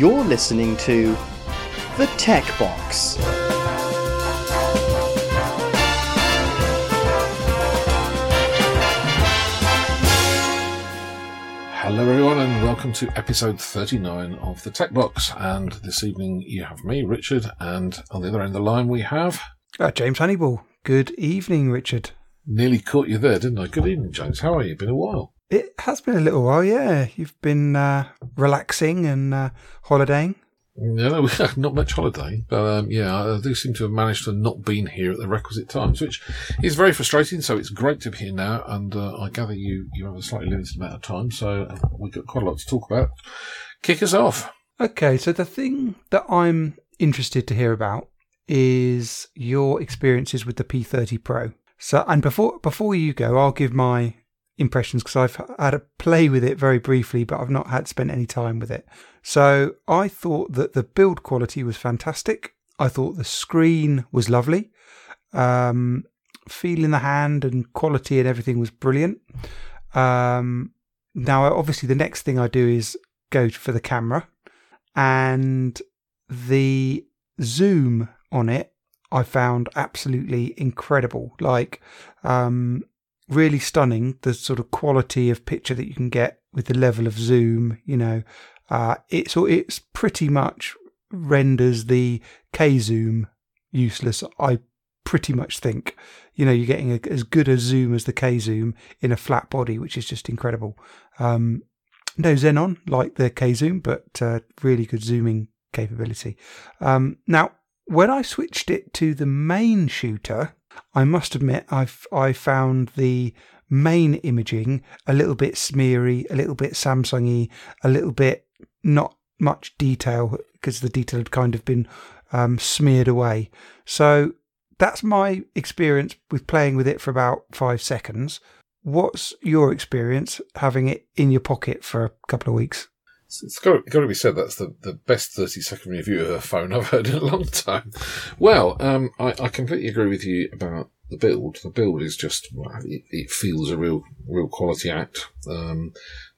You're listening to The Tech Box. Hello, everyone, and welcome to episode 39 of the Tech Box. And this evening you have me, Richard, and on the other end of the line we have. Uh, James Honeyball. Good evening, Richard. Nearly caught you there, didn't I? Good evening, James. How are you? Been a while. It has been a little while, yeah. You've been uh, relaxing and uh, holidaying. No, not much holiday, but um, yeah, I do seem to have managed to not been here at the requisite times, which is very frustrating. So it's great to be here now, and uh, I gather you you have a slightly limited amount of time, so uh, we've got quite a lot to talk about. Kick us off. Okay, so the thing that I'm interested to hear about is your experiences with the P30 Pro. So, and before before you go, I'll give my impressions because I've had a play with it very briefly, but I've not had spent any time with it. So I thought that the build quality was fantastic. I thought the screen was lovely. Um, feel in the hand and quality and everything was brilliant. Um, now, obviously, the next thing I do is go for the camera, and the zoom on it I found absolutely incredible. Like, um, really stunning. The sort of quality of picture that you can get with the level of zoom, you know, uh, it's it's pretty much renders the K zoom useless. I pretty much think, you know, you're getting a, as good a zoom as the K zoom in a flat body, which is just incredible. Um, no xenon like the K zoom, but uh, really good zooming capability. Um, now, when I switched it to the main shooter, I must admit I've I found the main imaging a little bit smeary, a little bit Samsungy, a little bit not much detail because the detail had kind of been um, smeared away. So that's my experience with playing with it for about five seconds. What's your experience having it in your pocket for a couple of weeks? It's got, got to be said that's the, the best 30 second review of a phone I've heard in a long time. Well, um, I, I completely agree with you about the build. The build is just, it, it feels a real, real quality act. Um,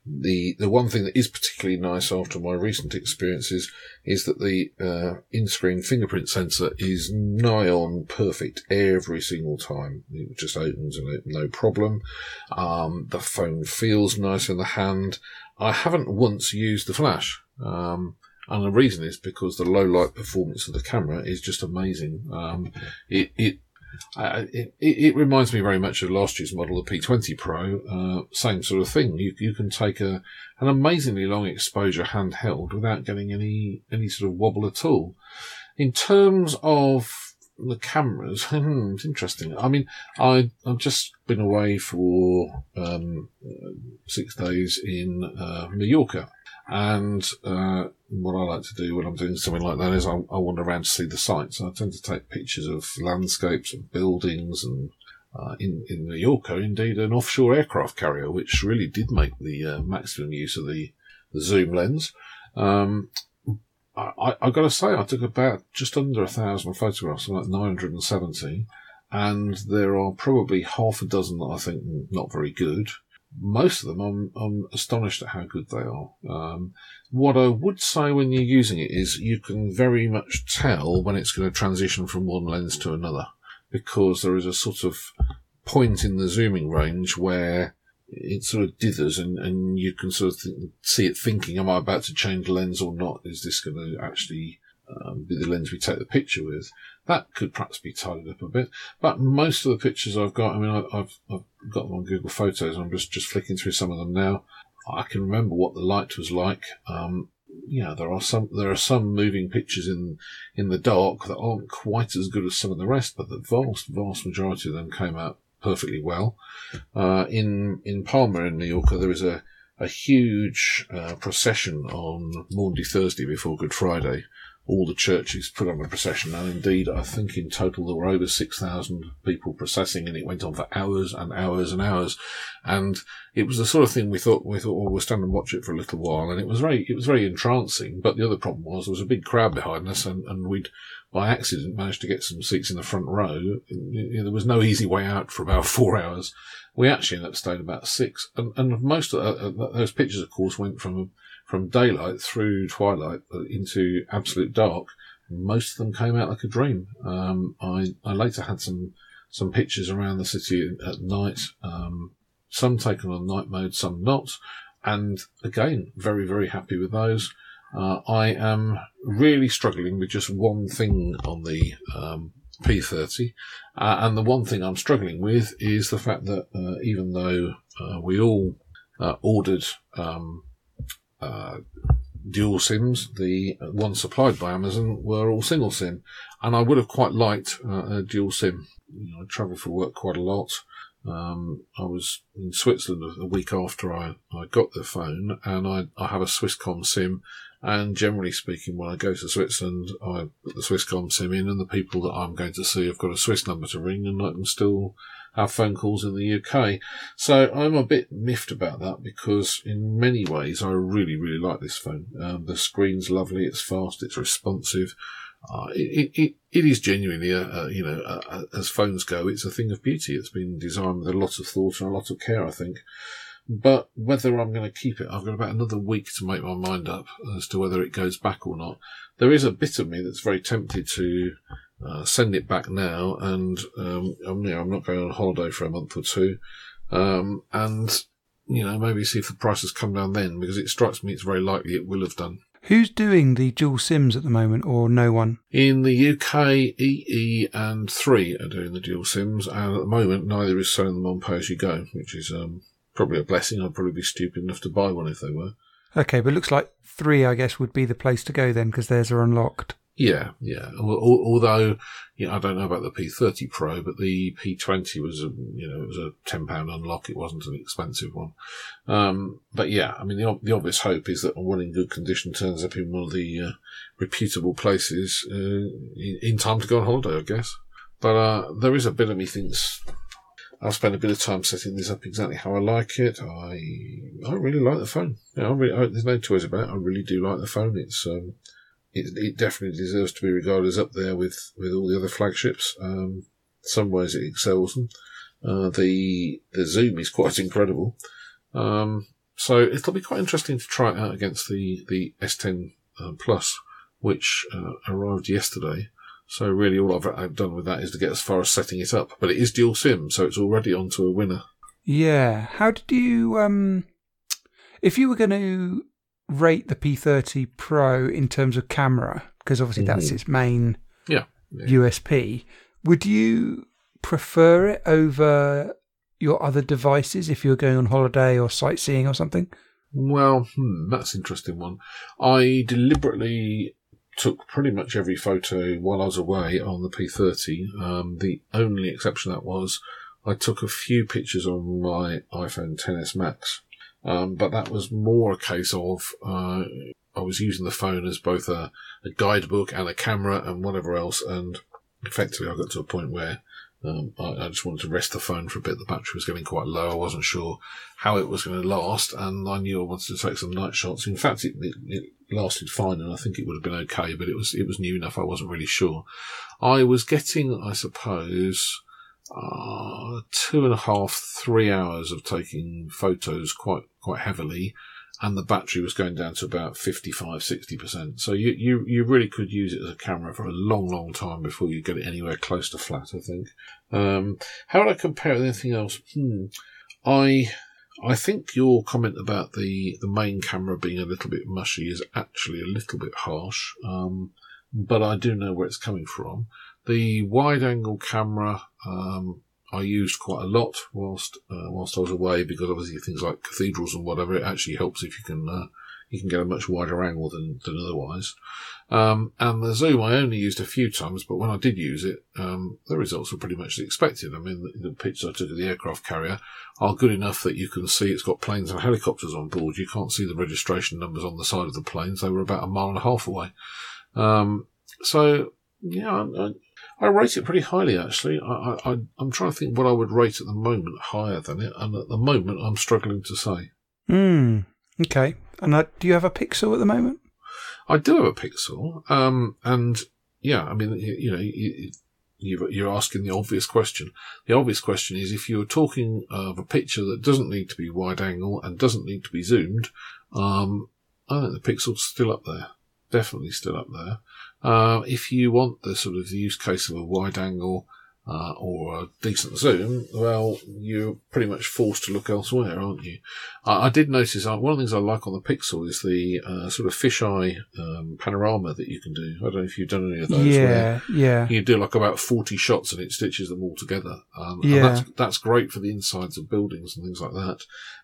the the one thing that is particularly nice after my recent experiences is that the uh, in-screen fingerprint sensor is nigh on perfect every single time. It just opens and no problem. Um, the phone feels nice in the hand. I haven't once used the flash. Um, and the reason is because the low light performance of the camera is just amazing. Um, it, it, uh, it, it, reminds me very much of last year's model, the P20 Pro. Uh, same sort of thing. You, you can take a, an amazingly long exposure handheld without getting any, any sort of wobble at all. In terms of the cameras, hmm, it's interesting. I mean, I, I've just been away for um, six days in uh, Mallorca. And uh, what I like to do when I'm doing something like that is I, I wander around to see the sights. I tend to take pictures of landscapes and buildings and uh, in, in Mallorca, indeed, an offshore aircraft carrier, which really did make the uh, maximum use of the, the zoom lens. Um, I, I, got to say, I took about just under a thousand photographs, like 970, and there are probably half a dozen that I think not very good. Most of them, I'm, I'm astonished at how good they are. Um, what I would say when you're using it is you can very much tell when it's going to transition from one lens to another, because there is a sort of point in the zooming range where it sort of dithers and, and you can sort of think, see it thinking, am I about to change lens or not? Is this going to actually um, be the lens we take the picture with? That could perhaps be tidied up a bit. But most of the pictures I've got, I mean, I, have I've got them on Google Photos. And I'm just, just flicking through some of them now. I can remember what the light was like. Um, know, there are some there are some moving pictures in in the dark that aren't quite as good as some of the rest, but the vast vast majority of them came out perfectly well. Uh, in in Palma in Mallorca, there is a a huge uh, procession on Maundy Thursday before Good Friday, all the churches put on a procession, and indeed, I think in total there were over 6,000 people processing, and it went on for hours and hours and hours. And it was the sort of thing we thought, we thought, well, we'll stand and watch it for a little while, and it was very, it was very entrancing. But the other problem was there was a big crowd behind us, and, and we'd, by accident, managed to get some seats in the front row. There was no easy way out for about four hours. We actually ended up staying about six, and, and most of uh, those pictures, of course, went from from daylight through twilight into absolute dark, most of them came out like a dream. Um, I, I later had some some pictures around the city at night, um, some taken on night mode, some not, and again, very very happy with those. Uh, I am really struggling with just one thing on the um, P30, uh, and the one thing I'm struggling with is the fact that uh, even though uh, we all uh, ordered um, uh, dual SIMs. The ones supplied by Amazon were all single SIM, and I would have quite liked uh, a dual SIM. You know, I travel for work quite a lot. Um, I was in Switzerland a week after I, I got the phone, and I, I have a Swisscom SIM. And generally speaking, when I go to Switzerland, I put the Swisscom SIM in, and the people that I'm going to see have got a Swiss number to ring, and I can still have phone calls in the UK. So I'm a bit miffed about that because in many ways I really, really like this phone. Um, the screen's lovely, it's fast, it's responsive. Uh, it, it, it is genuinely, a, a you know, a, as phones go, it's a thing of beauty. It's been designed with a lot of thought and a lot of care, I think. But whether I'm going to keep it, I've got about another week to make my mind up as to whether it goes back or not. There is a bit of me that's very tempted to uh, send it back now, and um, I'm, you know, I'm not going on holiday for a month or two, um, and you know maybe see if the prices come down then, because it strikes me it's very likely it will have done. Who's doing the dual sims at the moment, or no one? In the UK, EE and Three are doing the dual sims, and at the moment neither is selling them on pay as you go, which is um, probably a blessing. I'd probably be stupid enough to buy one if they were. Okay, but looks like three, I guess, would be the place to go then, because theirs are unlocked. Yeah, yeah. Although, you know, I don't know about the P30 Pro, but the P20 was a, you know, it was a ten pound unlock. It wasn't an expensive one. Um, but yeah, I mean, the, the obvious hope is that one in good condition turns up in one of the uh, reputable places uh, in, in, time to go on holiday, I guess. But uh, there is a bit of me thinks I'll spend a bit of time setting this up exactly how I like it. I I really like the phone. Really, I, there's no toys about it. I really do like the phone. It's um, it, it definitely deserves to be regarded as up there with, with all the other flagships. Um, some ways it excels them. Uh, the the zoom is quite incredible. Um, so it'll be quite interesting to try it out against the the S10 uh, Plus, which uh, arrived yesterday. So really, all I've, I've, done with that is to get as far as setting it up. But it is dual SIM, so it's already onto a winner. Yeah. How did you um? If you were going to rate the P30 Pro in terms of camera? Because obviously mm-hmm. that's its main yeah. yeah. USP. Would you prefer it over your other devices if you're going on holiday or sightseeing or something? Well, hmm, that's an interesting one. I deliberately took pretty much every photo while I was away on the P30. Um, the only exception that was I took a few pictures on my iPhone 10s Max um, but that was more a case of uh, I was using the phone as both a, a, guidebook and a camera and whatever else. And effectively, I got to a point where um, I, I, just wanted to rest the phone for a bit. The battery was getting quite low. I wasn't sure how it was going to last, and I knew I wanted to take some night shots. In fact, it, it, it lasted fine, and I think it would have been okay. But it was it was new enough. I wasn't really sure. I was getting, I suppose uh, two and a half, three hours of taking photos quite quite heavily, and the battery was going down to about 55, 60%. So you, you, you really could use it as a camera for a long, long time before you get it anywhere close to flat, I think. Um, how would I compare it with anything else? Hmm. I, I think your comment about the, the main camera being a little bit mushy is actually a little bit harsh. Um, but I do know where it's coming from. The wide angle camera, um, I used quite a lot whilst uh, whilst I was away because obviously things like cathedrals and whatever it actually helps if you can uh, you can get a much wider angle than than otherwise. Um, and the zoom I only used a few times, but when I did use it, um, the results were pretty much expected. I mean, the, the, pictures I took of the aircraft carrier are good enough that you can see it's got planes and helicopters on board. You can't see the registration numbers on the side of the planes; they were about a mile and a half away. Um, so yeah, I rate it pretty highly, actually. I, I, I'm trying to think what I would rate at the moment higher than it, and at the moment I'm struggling to say. Hmm. Okay. And uh, do you have a Pixel at the moment? I do have a Pixel, um, and yeah, I mean, you, you know, you, you're asking the obvious question. The obvious question is if you're talking of a picture that doesn't need to be wide angle and doesn't need to be zoomed, um, I think the Pixel's still up there. Definitely still up there. Uh, if you want the sort of the use case of a wide angle uh, or a decent zoom, well, you're pretty much forced to look elsewhere, aren't you? I, I did notice uh, one of the things I like on the Pixel is the uh, sort of fisheye um, panorama that you can do. I don't know if you've done any of those. yeah, yeah. You do like about 40 shots and it stitches them all together. Um, and Yeah. that's, that's great for the insides of buildings and things like that.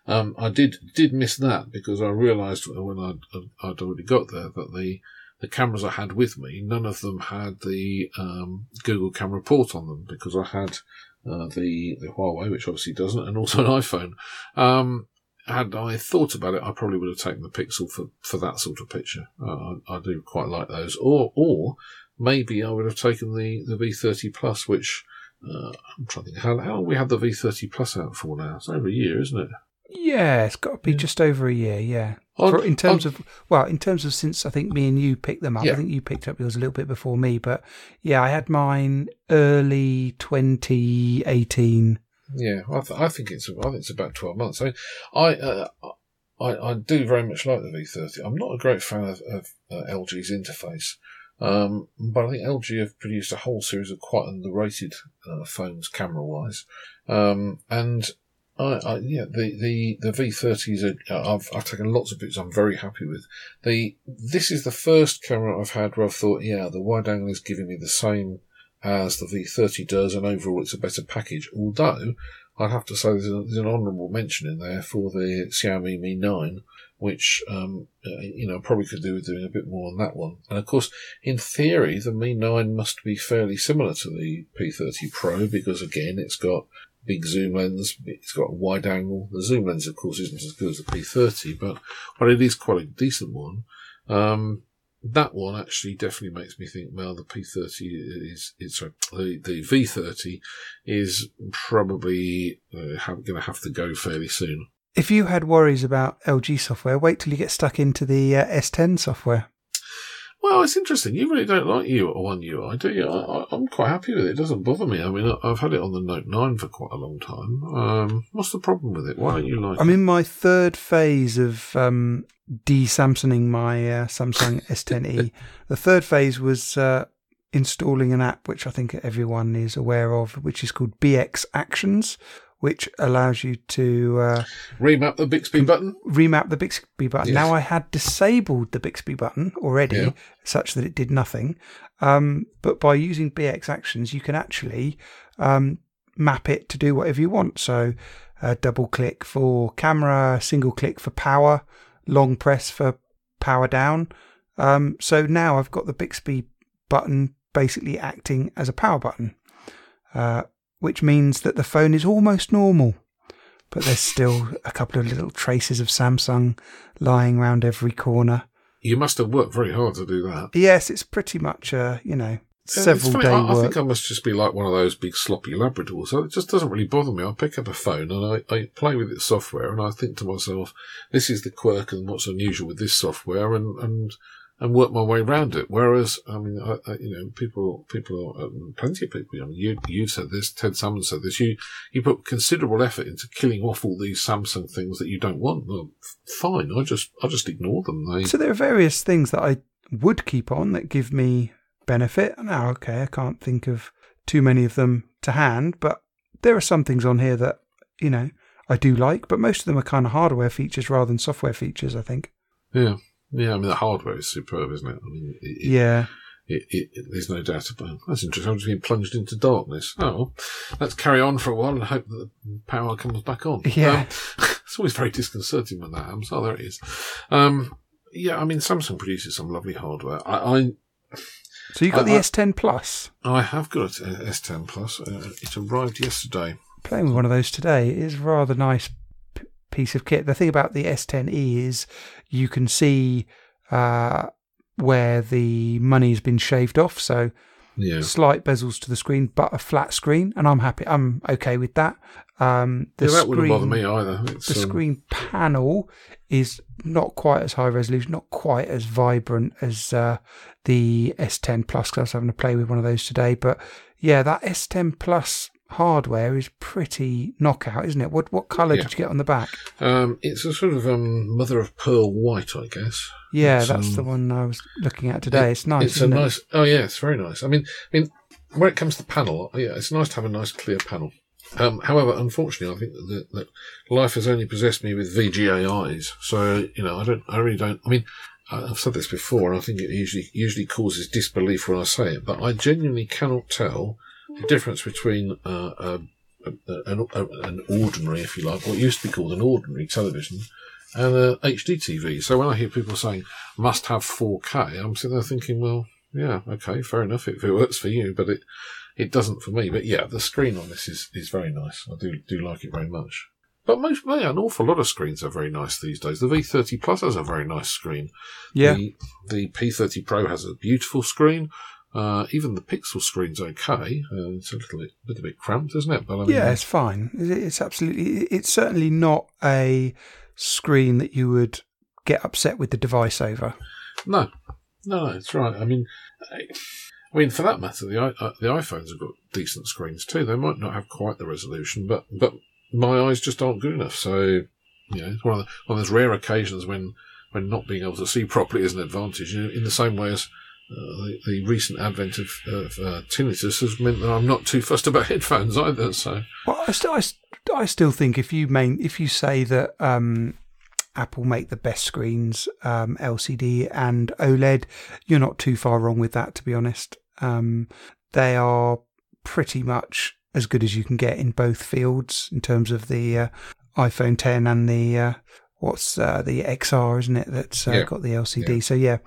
Um, I did, did miss that because I realised when I'd, I'd already got there that the, the cameras I had with me, none of them had the um, Google Camera port on them because I had uh, the the Huawei, which obviously doesn't, and also an iPhone. Um, had I thought about it, I probably would have taken the Pixel for, for that sort of picture. Uh, I, I do quite like those. Or or maybe I would have taken the, the V30 Plus, which uh, I'm trying to think how, how long we had the V30 Plus out for now. It's over a year, isn't it? Yeah, it's got to be just over a year. Yeah, I'd- For, in terms of well, in terms of since I think me and you picked them up. Yeah. I think you picked up yours a little bit before me, but yeah, I had mine early 2018. Yeah, I, th- I think it's I think it's about twelve months. I I, uh, I I do very much like the V30. I'm not a great fan of, of uh, LG's interface, um, but I think LG have produced a whole series of quite underrated uh, phones camera wise, um, and. I, I, yeah, the, the, the V30s are, I've, I've taken lots of pictures I'm very happy with. The, this is the first camera I've had where I've thought, yeah, the wide angle is giving me the same as the V30 does, and overall it's a better package. Although I'd have to say there's, a, there's an honourable mention in there for the Xiaomi Mi 9, which um, uh, you know probably could do with doing a bit more on that one. And of course, in theory, the Mi 9 must be fairly similar to the P30 Pro because again, it's got big zoom lens, it's got a wide angle. The zoom lens, of course, isn't as good as the P30, but but it is quite a decent one. Um, that one actually definitely makes me think. Well, the P30 is, is sorry, the the V30 is probably uh, going to have to go fairly soon. If you had worries about LG software, wait till you get stuck into the uh, S10 software. Well, it's interesting. You really don't like you One UI, do you? I, I, I'm quite happy with it. It doesn't bother me. I mean, I- I've had it on the Note 9 for quite a long time. Um, what's the problem with it? Why don't you like I'm it? in my third phase of um, de-Samsunging my uh, Samsung S10e. The third phase was uh, installing an app which I think everyone is aware of, which is called BX Actions, which allows you to uh, Remap the Bixby button? remap the Bixby button. Yes. Now I had disabled the Bixby button already, Yeah. such that it did nothing. Um, but by using BX Actions, you can actually um, map it to do whatever you want. So, uh, double click for camera, single click for power, long press for power down. Um, so now I've got the Bixby button basically acting as a power button, uh, which means that the phone is almost normal but there's still a couple of little traces of Samsung lying around every corner. You must have worked very hard to do that. Yes, it's pretty much a you know several day I, I think I must just be like one of those big sloppy Labradors. It just doesn't really bother me. I pick up a phone and I, I play with its software and I think to myself, this is the quirk and what's unusual with this software and, and, and work my way around it. Whereas, I mean, I, I, you know, people, people, um, plenty of people, I mean, you, you said this, Ted Salmon said this, you, you put considerable effort into killing off all these Samsung things that you don't want. Well, fine. I just, I just ignore them. They, So there are various things that I would keep on that give me benefit. And now, okay, I can't think of too many of them to hand, but there are some things on here that you know I do like, but most of them are kind of hardware features rather than software features. I think. yeah. Yeah, I mean, the hardware is superb, isn't it? I mean, it, it, Yeah. It, there's no doubt about it. That's interesting. I've just been plunged into darkness. Oh, well, let's carry on for a while and hope that the power comes back on. Yeah. Um, it's always very disconcerting when that happens. Oh, there it is. Um, yeah, I mean, Samsung produces some lovely hardware. I, So you got I- the I- S10 Plus. I, I have got an S10 Plus. Uh, it arrived yesterday. playing with one of those today. is a rather nice piece of kit. The thing about the S10e is you can see uh, where the money's been shaved off. So Yeah. slight bezels to the screen, but a flat screen, and I'm happy. I'm okay with that. Um, the yeah, that wouldn't bother me either. It's, The um, screen panel is not quite as high resolution, not quite as vibrant as uh, the S10 Plus. Because I was having to play with one of those today, but yeah, that S10 Plus hardware is pretty knockout, isn't it? What what colour Yeah. did you get on the back? Um, it's a sort of um, mother of pearl white, I guess. Yeah, It's, that's um, the one I was looking at today. it's nice. It's a isn't it? nice. Oh yeah, it's very nice. I mean, I mean, when it comes to the panel, yeah, it's nice to have a nice clear panel. Um, however, unfortunately, I think that, that life has only possessed me with VGA eyes. So you know, I don't, I really don't. I mean, I've said this before, and I think it usually usually causes disbelief when I say it, but I genuinely cannot tell the difference between uh, a, a, an, a, an ordinary, if you like, what used to be called an ordinary television, and a HD TV. So when I hear people saying must have 4K, I'm sitting there thinking, well, yeah, okay, fair enough if it works for you, but it it doesn't for me. But yeah, the screen on this is, is very nice. I do do like it very much. But most, yeah, an awful lot of screens are very nice these days. The V30 Plus has a very nice screen. Yeah, The, the P30 Pro has a beautiful screen. Uh, even the Pixel screen's okay. Uh, it's a little bit, little bit cramped, isn't it? But I mean, yeah, it's fine. It's absolutely. It's certainly not a screen that you would get upset with the device over. No, no, no, it's right. I mean, I, mean, for that matter, the uh, the iPhones have got decent screens too. They might not have quite the resolution, but but my eyes just aren't good enough. So you know, it's one of the, one of those rare occasions when when not being able to see properly is an advantage. You know, in the same way as the, the recent advent of, of uh, tinnitus has meant that I'm not too fussed about headphones either. So Well, I still, I, I still think if you main, if you say that um, Apple make the best screens, um, LCD and OLED, you're not too far wrong with that. To be honest, um, they are pretty much as good as you can get in both fields in terms of the uh, iPhone 10 and the uh, what's uh, the XR, isn't it? That's uh, Yeah. got the LCD. So yeah,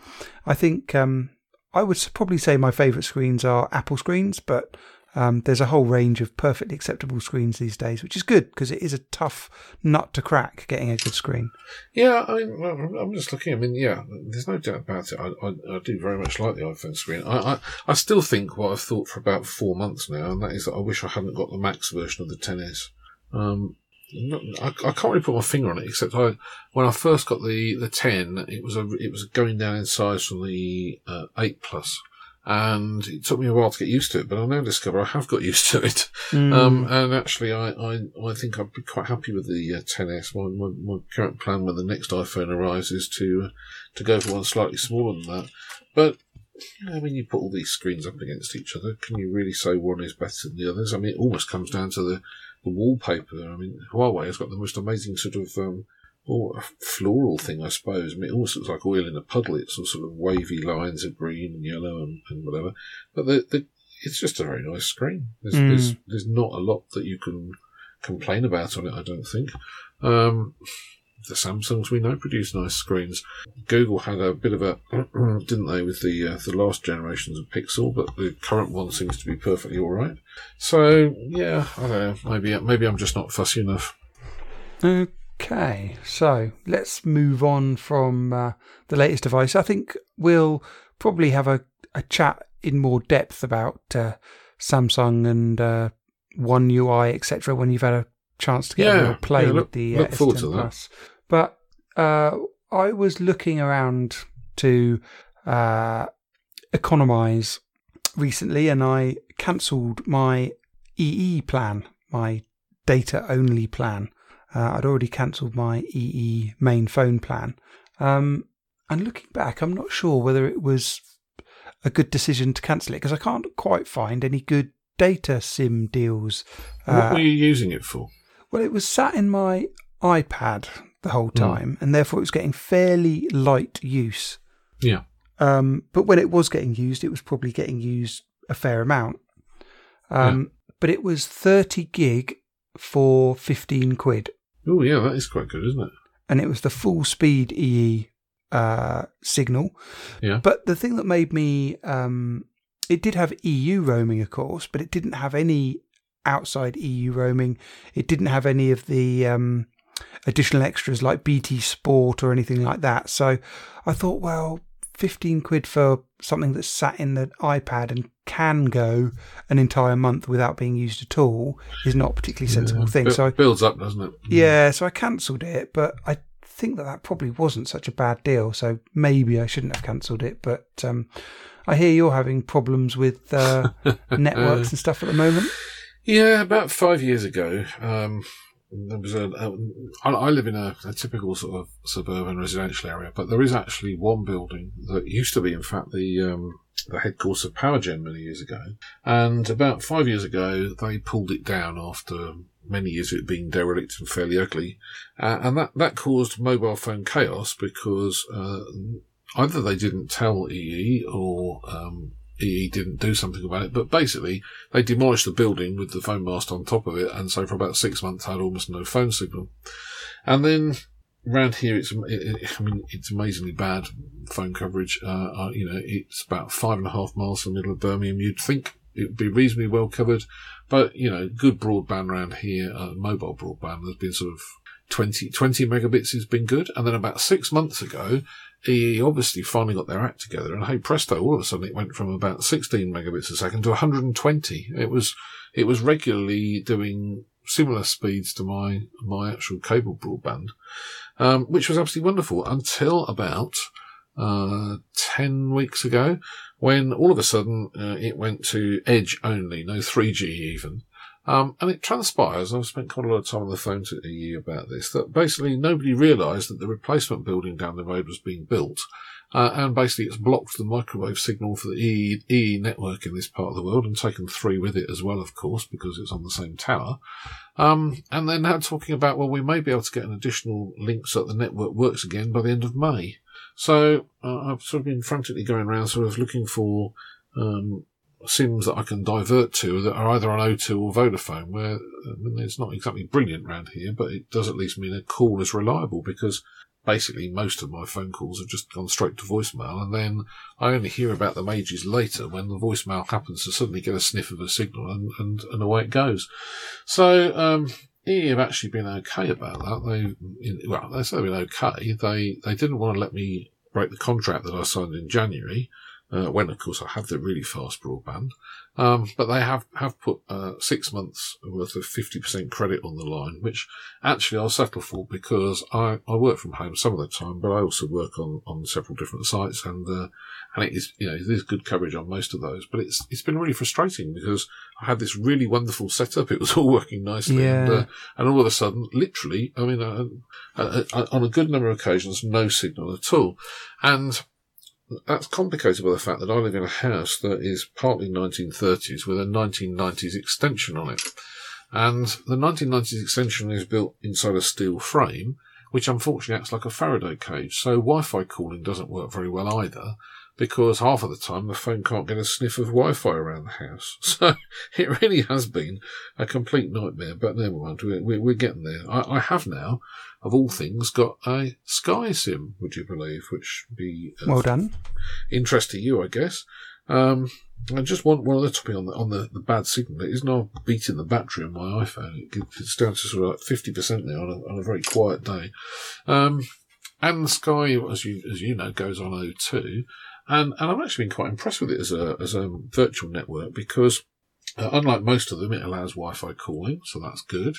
I think um, I would probably say my favourite screens are Apple screens, but um, there's a whole range of perfectly acceptable screens these days, which is good because it is a tough nut to crack getting a good screen. Yeah, I mean, well, I'm- just looking. I mean, yeah, there's no doubt about it. I, I, I do very much like the iPhone screen. I, I, I still think what I've thought for about four months now, and that is that I wish I hadn't got the Max version of the 10s. Um, not, I, I can't really put my finger on it, except I, when I first got the, the 10, it was a, it was going down in size from the uh, 8 Plus, and it took me a while to get used to it. But I now discover I have got used to it. Um, and actually, I, I, I think I'd be quite happy with the uh, 10s. My, my, my current plan when the next iPhone arrives is to uh, to go for one slightly smaller than that. But know, when you put all these screens up against each other, can you really say one is better than the others? I mean, it almost comes down to the, the wallpaper. I mean, Huawei has got the most amazing sort of um, or floral thing, I suppose. I mean, it almost looks like oil in a puddle. It's all sort of wavy lines of green and yellow and, and whatever. But the, the it's just a very nice screen. There's, Mm. there's there's not a lot that you can complain about on it. I don't think. Um, the Samsungs we know produce nice screens. Google had a bit of a didn't they with the uh, the last generations of Pixel, but the current one seems to be perfectly all right. So yeah, I don't know. Maybe maybe I'm just not fussy enough. Okay, so let's move on from uh, the latest device. I think we'll probably have a, a chat in more depth about uh, Samsung and uh, One UI, etc. When you've had a chance to get a Yeah, real play yeah, with the look uh, forward S10 to that. But uh, I was looking around to uh, economize recently, and I cancelled my EE plan, my data only plan. Uh, I'd already cancelled my EE main phone plan. Um, and looking back, I'm not sure whether it was a good decision to cancel it because I can't quite find any good data sim deals. what Uh, were you using it for? well, it was sat in my iPad the whole time, and therefore it was getting fairly light use. Yeah. Um, but when it was getting used, it was probably getting used a fair amount. Um, But it was 30 gig for 15 quid, Oh yeah, that is quite good, isn't it? and it was the full speed EE uh, signal. Yeah. But the thing that made me, um, it did have EU roaming, of course, but it didn't have any outside EU roaming. It didn't have any of the um, additional extras like BT Sport or anything like that. So I thought, well, 15 quid for something that's sat in the iPad and can go an entire month without being used at all is not a particularly sensible thing. Bu- So I, builds up, doesn't it? yeah, so I cancelled it, but I think that that probably wasn't such a bad deal. So maybe I shouldn't have cancelled it. But um, I hear you're having problems with uh, networks and stuff at the moment. Yeah, about five years ago, um, there was a. a I, I live in a, a, typical sort of suburban residential area, but there is actually one building that used to be, in fact, the um, the headquarters of Powergen many years ago. And about five years ago, they pulled it down after many years of it being derelict and fairly ugly, uh, and that that caused mobile phone chaos because uh, either they didn't tell EE or um, EE didn't do something about it, but basically they demolished the building with the phone mast on top of it, and so for about six months had almost no phone signal. And then around here, it's it, I mean it's amazingly bad phone coverage. Uh, uh, you know, it's about five and a half miles from the middle of Birmingham. You'd think it would be reasonably well covered, but you know, good broadband around here, uh, mobile broadband. There's been sort of 20, 20 megabits has been good, and then about six months ago, EE obviously finally got their act together, and hey presto, all of a sudden it went from about 16 megabits a second to 120. It was it was regularly doing similar speeds to my my actual cable broadband, um, which was absolutely wonderful until about uh, 10 weeks ago, when all of a sudden uh, it went to edge only, no 3G even. Um, and it transpires, I've spent quite a lot of time on the phone to EE about this, that basically nobody realised that the replacement building down the road was being built. Uh, and basically it's blocked the microwave signal for the EE, EE, network in this part of the world and taken three with it as well, of course, because it's on the same tower. Um, and they're now talking about, well, we may be able to get an additional link so that the network works again by the end of May. So uh, I've sort of been frantically going around sort of looking for um, SIMs that I can divert to that are either on O2 or Vodafone, where I mean, it's not exactly brilliant around here, but it does at least mean a call is reliable because basically most of my phone calls have just gone straight to voicemail and then I only hear about them ages later when the voicemail happens to suddenly get a sniff of a signal and, and, and away it goes. So, um, EE have actually been okay about that. They, well, they've been okay. They, they didn't want to let me break the contract that I signed in January uh, when of course I have the really fast broadband. Um, but they have, have put uh, six months worth of 50% credit on the line, which actually I'll settle for because I, I work from home some of the time, but I also work on, on several different sites and, uh, and it is, you know, there's good coverage on most of those, but it's, it's been really frustrating because I had this really wonderful setup. It was all working nicely. Yeah. And, uh, and all of a sudden, literally, I mean, uh, uh, uh, on a good number of occasions, no signal at all. And that's complicated by the fact that I live in a house that is partly 1930s with a 1990s extension on it. And the 1990s extension is built inside a steel frame, which unfortunately acts like a Faraday cage. So Wi-Fi calling doesn't work very well either because half of the time the phone can't get a sniff of Wi-Fi around the house. So it really has been a complete nightmare, but never mind, we're, we're getting there. I, I, have now, of all things, got a Sky SIM, would you believe, which would be well done. interest to you, I guess. Um, I just want one other topic on the on the, the bad signal. It is now beating the battery on my iPhone. It, it's down to sort of like fifty percent now on a, on a very quiet day. Um, and Sky, as you as you know, goes on O2. And, and I've actually been quite impressed with it as a, as a virtual network because uh, unlike most of them, it allows Wi-Fi calling, so that's good.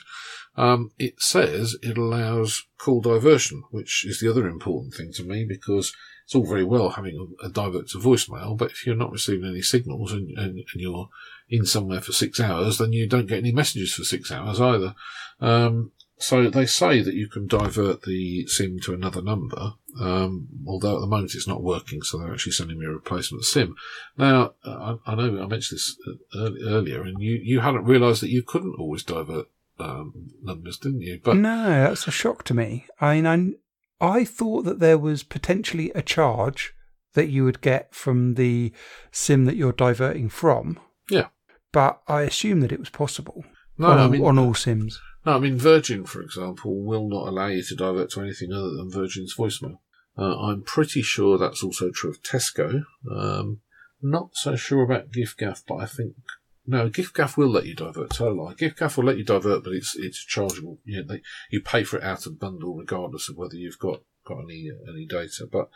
Um, it says it allows call diversion, which is the other important thing to me because it's all very well having a, a divert to voicemail, but if you're not receiving any signals and, and, and, you're in somewhere for six hours, then you don't get any messages for six hours either. Um, so they say that you can divert the SIM to another number, um, although at the moment it's not working, so they're actually sending me a replacement SIM. Now, I, I, know I mentioned this uh, earlier, and you, you hadn't realised that you couldn't always divert um, numbers, didn't you? But no, that's a shock to me. I mean, I, I thought that there was potentially a charge that you would get from the SIM that you're diverting from. Yeah. But I assume that it was possible. No, on, I mean, on all SIMs. No, I mean Virgin, for example, will not allow you to divert to anything other than Virgin's voicemail. Uh, I'm pretty sure that's also true of Tesco. Um, not so sure about giffgaff, but I think no, giffgaff will let you divert. So lie. giffgaff will let you divert, but it's it's chargeable. You, know, they, you pay for it out of bundle, regardless of whether you've got got any any data. But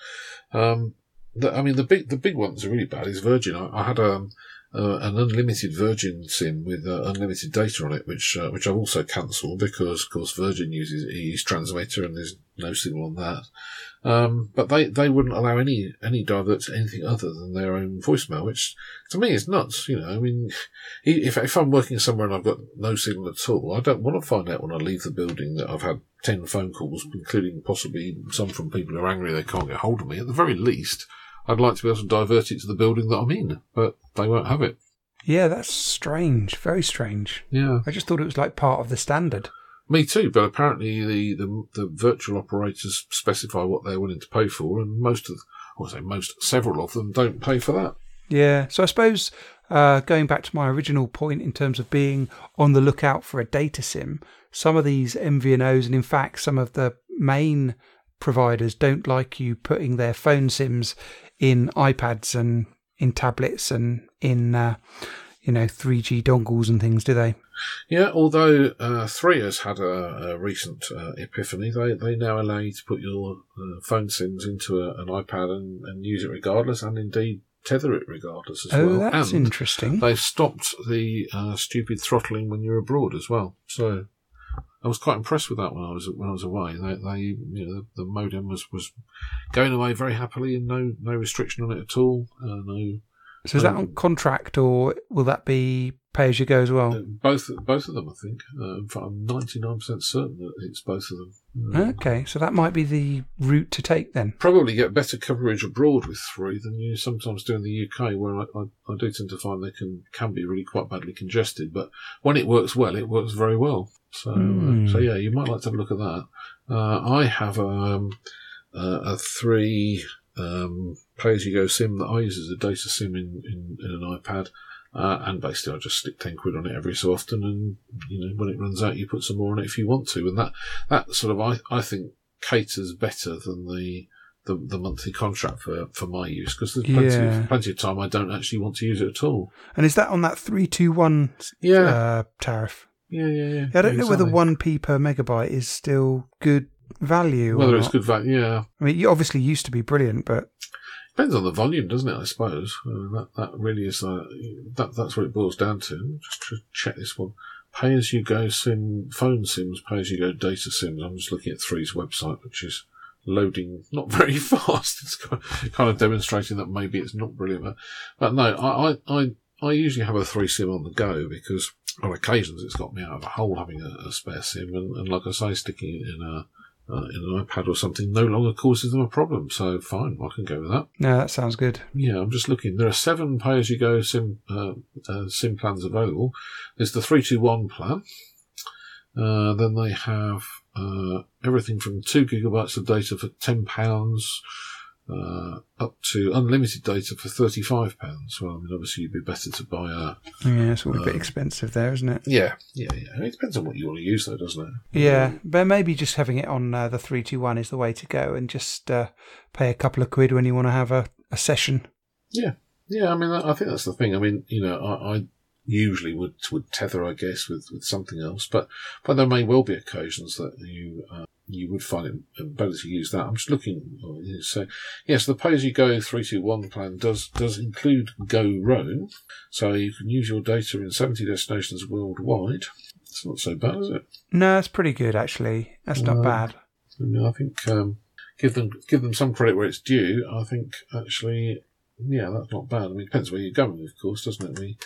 um, the, I mean, the big the big ones are really bad. Is Virgin. I, I had um, uh, an unlimited Virgin SIM with uh, unlimited data on it, which uh, which I've also cancelled because, of course, Virgin uses EE's transmitter and there's no signal on that. Um, but they, they wouldn't allow any any divert to anything other than their own voicemail, which to me is nuts. You know, I mean, if if I'm working somewhere and I've got no signal at all, I don't want to find out when I leave the building that I've had ten phone calls, including possibly some from people who are angry they can't get hold of me. At the very least, I'd like to be able to divert it to the building that I'm in, but they won't have it. Yeah, that's strange. Very strange. Yeah. I just thought it was like part of the standard. Me too, but apparently the, the, the virtual operators specify what they're willing to pay for, and most of, I say most, several of them don't pay for that. Yeah, so I suppose uh, going back to my original point in terms of being on the lookout for a data sim, some of these MVNOs, and in fact some of the main providers don't like you putting their phone sims in iPads and in tablets and in uh, you know 3G dongles and things, do they? Yeah, although uh, Three has had a, a recent uh, epiphany, they, they now allow you to put your uh, phone sims into a, an iPad and, and use it regardless, and indeed tether it regardless as well. oh, well. that's and interesting. They've stopped the uh, stupid throttling when you're abroad as well. So I was quite impressed with that when I was when I was away. They, they you know, the, the modem was, was going away very happily and no no restriction on it at all. Uh, no. So is that on contract or will that be pay as you go as well? uh, both both of them, I think. Uh, in fact, I'm 99% certain that it's both of them. Uh, Okay, so that might be the route to take then. probably get better coverage abroad with three than you sometimes do in the UK, where I, I, I do tend to find they can can be really quite badly congested. But when it works well, it works very well. So, Hmm. uh, so yeah, you might like to have a look at that. Uh, I have um, uh, a three um, pay as you go sim that I use as a data sim in, in, in an iPad. Uh, and basically, I just stick ten quid on it every so often, and you know when it runs out, you put some more on it if you want to, and that that sort of I, I think caters better than the the, the monthly contract for, for my use because there's plenty, Yeah. of, plenty of time I don't actually want to use it at all. And is that on that 321 Yeah, uh, tariff? yeah, yeah, yeah. I don't know whether 1p per megabyte is still good value whether it's good value. Yeah, I mean, it obviously used to be brilliant, but depends on the volume, doesn't it? I suppose uh, that that really is uh, that that's what it boils down to. Just to check this one. Pay as you go sim phone sims, pay as you go data sims. I'm just looking at Three's website, which is loading not very fast. It's kind of- demonstrating that maybe it's not brilliant, but, but no, I, I, I, I usually have a three sim on the go because on occasions it's got me out of a hole having a, a spare sim, and, and like I say, sticking it in a uh, in an iPad or something no longer causes them a problem. So fine, I can go with that. no, that sounds good. Yeah, I'm just looking. There are seven pay-as-you-go sim uh, uh, sim plans available. There's the three two one plan. Uh, then they have uh, everything from two gigabytes of data for ten pounds uh, up to unlimited data for thirty five pounds. Well, I mean, obviously, you'd be better to buy a. Yeah, it's all a bit Um, expensive there, isn't it? Yeah, yeah, yeah. It depends on what you want to use, though, doesn't it? Yeah, but maybe just having it on uh, the 321 is the way to go and just uh, pay a couple of quid when you want to have a, a session. Yeah, yeah. I mean, I think that's the thing. I mean, you know, I, I usually would would tether, I guess, with, with something else, but but there may well be occasions that you uh, you would find it better to use that. I'm just looking. So yes, the pay as you go three two one plan does does include Go Roam, so you can use your data in seventy destinations worldwide. It's not so bad, is it? No, that's pretty good actually. That's not No. bad. I mean, I think um, give them give them some credit where it's due. I think actually, yeah, that's not bad. I mean, it depends where you're going, of course, doesn't it? We,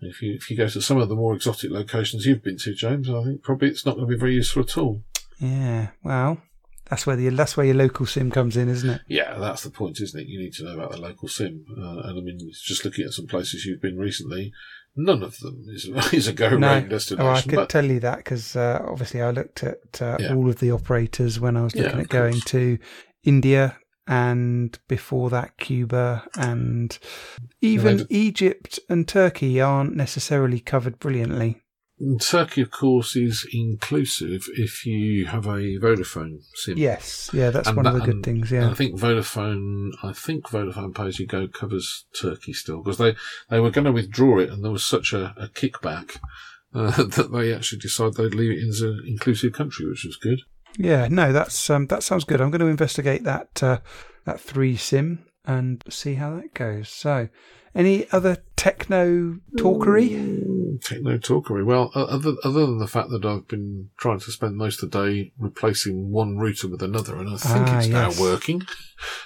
if you if you go to some of the more exotic locations you've been to, James, I think probably it's not going to be very useful at all. Yeah, well, that's where the that's where your local sim comes in, isn't it? Yeah, that's the point, isn't it? You need to know about the local sim, uh, and I mean, just looking at some places you've been recently, none of them is is a go No. round Oh, I could but tell you that because uh, obviously I looked at uh, Yeah. all of the operators when I was looking of at going course. to India and before that Cuba and even Egypt and Turkey aren't necessarily covered brilliantly. And Turkey, of course, is inclusive if you have a Vodafone sim. Yes, yeah, that's And one of the good things. Yeah, I think Vodafone, I think Vodafone Pay As You Go covers Turkey still because they, they were going to withdraw it and there was such a, a kickback uh, that they actually decided they'd leave it in as an inclusive country, which was good. yeah, no, that's um, that sounds good. I'm going to investigate that uh, that three sim and see how that goes. So, any other techno talkery? Techno talkery. Well, other other than the fact that I've been trying to spend most of the day replacing one router with another, and I think Ah, it's yes. now working.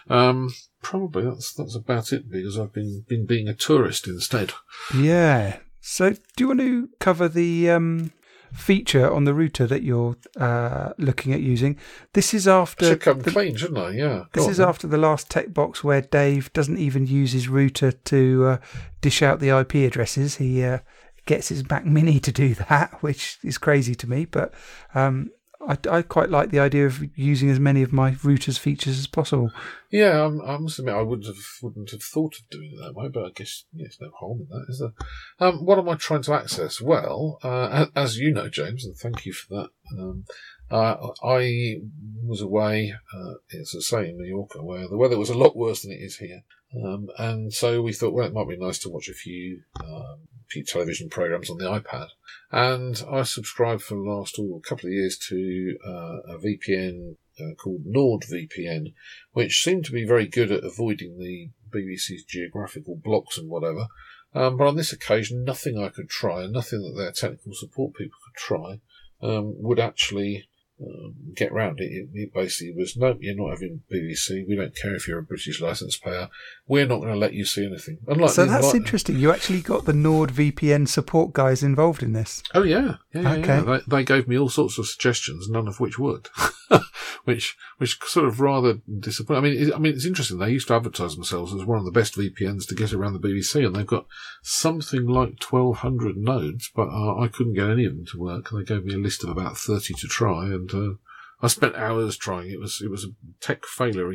Um, probably that's that's about it because I've been been being a tourist instead. Yeah. So, do you want to cover the um, feature on the router that you're uh, looking at using? This is after Should come the- clean, shouldn't I? Yeah. This is on. after the last tech box where Dave doesn't even use his router to uh, dish out the IP addresses. He uh, gets his Mac Mini to do that, which is crazy to me. But um, I, I quite like the idea of using as many of my router's features as possible. Yeah, I'm, I must admit I wouldn't have wouldn't have thought of doing it that way, but I guess yeah, there's no harm in that, is there? Um, what am I trying to access? Well, uh, as you know, James, and thank you for that. Um, uh, I was away, uh, it's the same in Mallorca, where the weather was a lot worse than it is here, um, and so we thought, well, it might be nice to watch a few um, television programs on the iPad. And I subscribed for the last oh, couple of years to uh, a VPN uh, called NordVPN, which seemed to be very good at avoiding the BBC's geographical blocks and whatever. Um, but on this occasion, nothing I could try, and nothing that their technical support people could try, um, would actually um, get round it. it. It basically was, no, you're not having BBC. We don't care if you're a British licence payer. We're not going to let you see anything. Unlike so that's like- interesting. You actually got the NordVPN support guys involved in this. Oh yeah, yeah. Okay. yeah. They, they gave me all sorts of suggestions, none of which worked, which which sort of rather disappointing. I mean, it, I mean, it's interesting. They used to advertise themselves as one of the best VPNs to get around the BBC, and they've got something like twelve hundred nodes, but uh, I couldn't get any of them to work. They gave me a list of about thirty to try, and uh, I spent hours trying. It was it was a tech failure,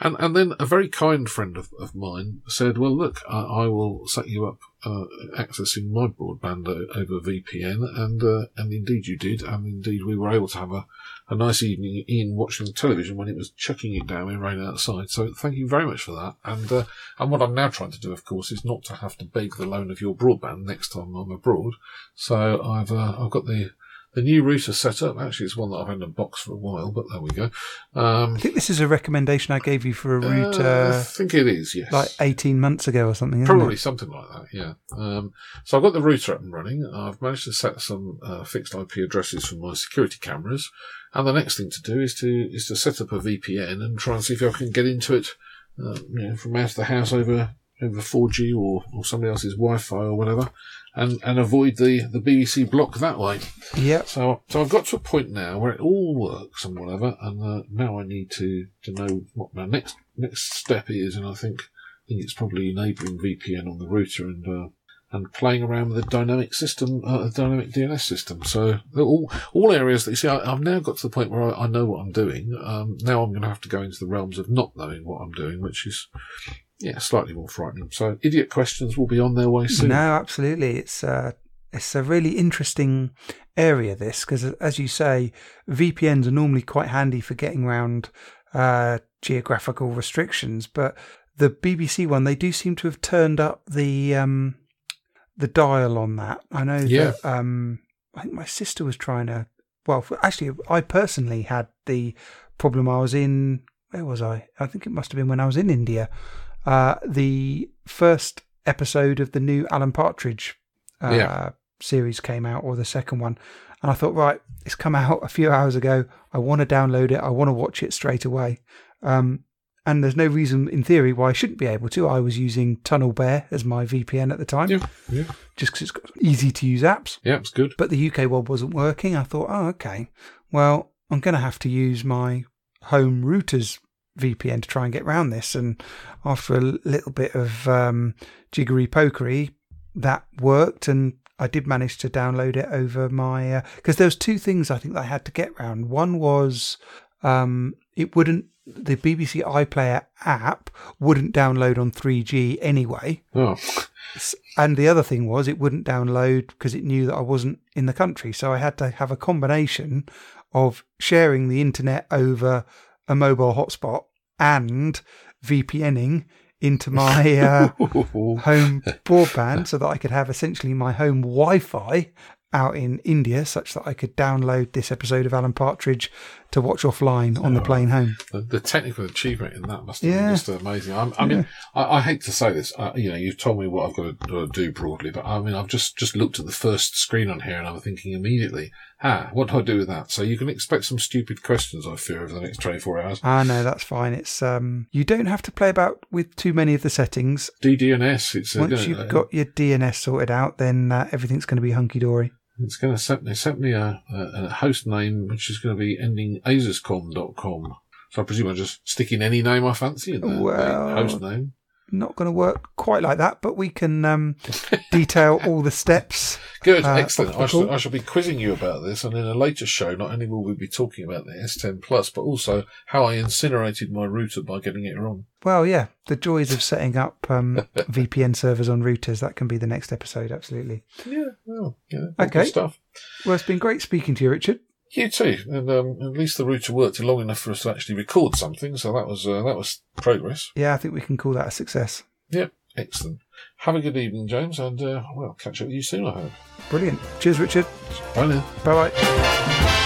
and and then a very kind friend of, of mine said, "Well, look, I, I will set you up uh, accessing my broadband over VPN," and uh, and indeed you did, and indeed we were able to have a, a nice evening in watching television when it was chucking it down in rain outside. So thank you very much for that. And uh, and what I'm now trying to do, of course, is not to have to beg the loan of your broadband next time I'm abroad. So I've uh, I've got the the new router set up. Actually, it's one that I've had in a box for a while, but there we go. Um, I think this is a recommendation I gave you for a uh, I think it is, yes. like 18 months ago or something. Isn't Probably It? something like that, yeah. Um, so I've got the router up and running. I've managed to set some uh, fixed IP addresses for my security cameras, and the next thing to do is to is to set up a VPN and try and see if I can get into it, uh, you know, from out of the house over over 4G or, or somebody else's Wi-Fi or whatever, and, and avoid the, the BBC block that way. Yeah. So, so I've got to a point now where it all works and whatever, and uh, now I need to, to know what my next next step is, and I think I think it's probably enabling VPN on the router and uh, and playing around with the dynamic system, uh, the dynamic DNS system. So all all areas that you see, I, I've now got to the point where I, I know what I'm doing. Um, now I'm going to have to go into the realms of not knowing what I'm doing, which is yeah slightly more frightening. So idiot questions will be on their way soon. No, absolutely. It's uh, it's a really interesting area this because, as you say, VPNs are normally quite handy for getting around uh, geographical restrictions. But the BBC one, they do seem to have turned up the um, the dial on that. I know Yeah. that um, I think my sister was trying to. Well, actually, I personally had the problem. I was in where was I? I think it must have been when I was in India. Uh, the first episode of the new Alan Partridge uh, Yeah. series came out, or the second one, and I thought, right, it's come out a few hours ago. I want to download it. I want to watch it straight away. Um, and there's no reason, in theory, why I shouldn't be able to. I was using TunnelBear as my VPN at the time, Yeah, yeah, just because it's got easy to use apps. yeah, it's good. But the UK one wasn't working. I thought, oh, okay. Well, I'm going to have to use my home router's VPN to try and get around this. And after a little bit of um, jiggery pokery, that worked. And I did manage to download it over my. Because there was two things I think that I had to get around. One was um, it wouldn't. The BBC iPlayer app wouldn't download on 3G anyway. Oh, And the other thing was it wouldn't download because it knew that I wasn't in the country. So I had to have a combination of sharing the internet over a mobile hotspot and VPNing into my uh, home broadband so that I could have essentially my home Wi Fi out in India such that I could download this episode of Alan Partridge to watch offline on the plane home. The, the technical achievement in that must have Yeah. been just amazing. I'm, I mean, I, I hate to say this. Uh, you know, you've told me what I've got to, do broadly, but I mean, I've just just looked at the first screen on here, and I'm thinking immediately, ah, what do I do with that? So you can expect some stupid questions. I fear over the next 24 hours. Ah, no, that's fine. It's um, you don't have to play about with too many of the settings. DDNS. It's Once you've uh, got your DNS sorted out, then uh, everything's going to be hunky dory. It's going to send, they sent me a, a, a host name which is going to be ending asuscomm.com. So I presume I'm just stick in any name I fancy in there. Host name. Not going to work quite like that, but we can um, detail all the steps. Good, uh, excellent. I shall. I shall be quizzing you about this, and in a later show, not only will we be talking about the S10 Plus, but also how I incinerated my router by getting it wrong. Well, yeah, the joys of setting up um, VPN servers on routers. That can be the next episode, absolutely. Yeah, well, yeah, Okay. good stuff. Well, it's been great speaking to you, Richard. You too, and um, at least the router worked long enough for us to actually record something, so that was uh, that was progress. Yeah, I think we can call that a success. Yep, excellent. Have a good evening, James, and uh, well, catch up with you soon. I hope. Brilliant. Cheers, Richard. Bye now. Bye bye.